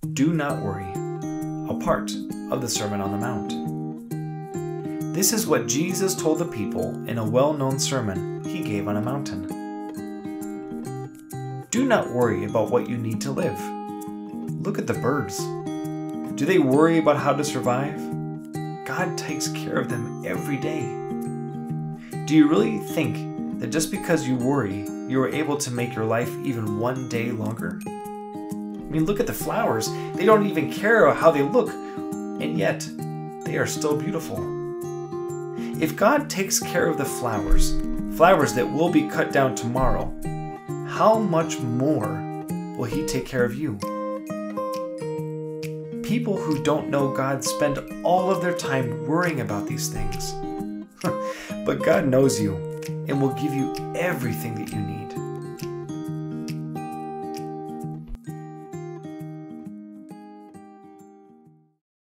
Do not worry, a part of the Sermon on the Mount. This is what Jesus told the people in a well known sermon he gave on a mountain. Do not worry about what you need to live. Look at the birds. Do they worry about how to survive? God takes care of them every day. Do you really think that just because you worry, you are able to make your life even one day longer? I mean, look at the flowers. They don't even care how they look, and yet they are still beautiful. If God takes care of the flowers, flowers that will be cut down tomorrow, how much more will He take care of you? People who don't know God spend all of their time worrying about these things. but God knows you and will give you everything that you need.